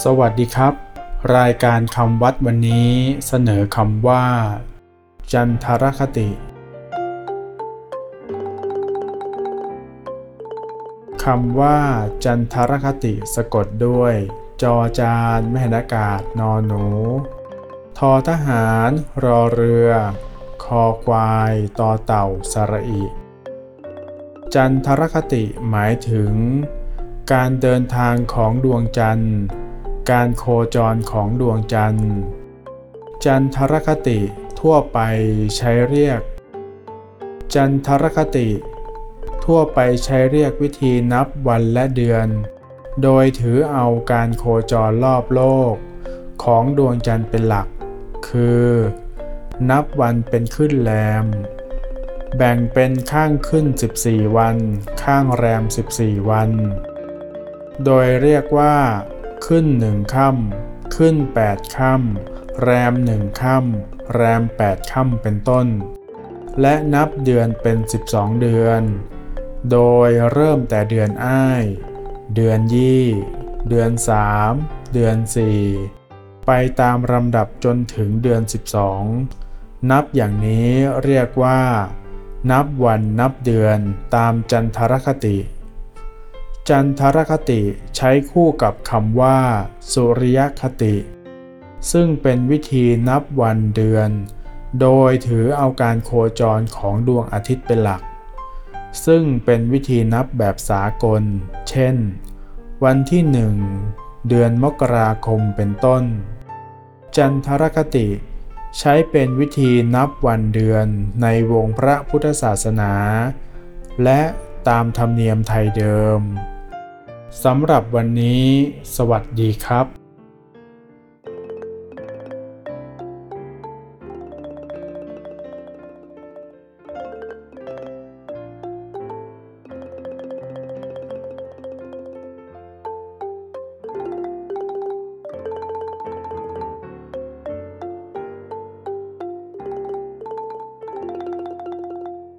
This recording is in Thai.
สวัสดีครับ รายการคำวัดวันนี้เสนอคำว่า จันทรคติคำว่า จันทรคติสะกดด้วย จอจานแม่หันอากาศนอนหนู ทอทหาร รอเรือ คอควายต่อเต่าสระอิ จันทรคติหมายถึง การเดินทางของดวงจันทร์ การโคจรของดวงจันทร์ จันทรคติทั่วไปใช้เรียก จันทรคติ ทั่วไปใช้เรียกวิธีนับวันและเดือน โดยถือเอาการโคจรรอบโลก ของดวงจันทร์เป็นหลัก คือ นับวันเป็นขึ้นแรม แบ่งเป็นข้างขึ้น 14 วัน ข้างแรม 14 วัน โดยเรียกว่า ขึ้นหนึ่งค่ำขึ้น8ค่ำแรมหนึ่งค่ำแรม8ค่ำเป็นต้น และนับเดือนเป็น12เดือน โดยเริ่มแต่เดือนอ้าย เดือนยี่ เดือน3เดือน4ไปตามลำดับจนถึงเดือน 12 นับอย่างนี้เรียกว่า นับวันนับเดือนตามจันทรคติ จันทรคติใช้คู่กับคำว่า สุริยคติ ซึ่งเป็นวิธีนับวันเดือน โดยถือเอาการโคจรของดวงอาทิตย์เป็นหลัก ซึ่งเป็นวิธีนับแบบสากล เช่น วันที่หนึ่งเดือนมกราคมเป็นต้น จันทรคติใช้เป็นวิธีนับวันเดือนในวงพระพุทธศาสนา และ ตามธรรมเนียมไทยเดิม สำหรับวันนี้ สวัสดีครับ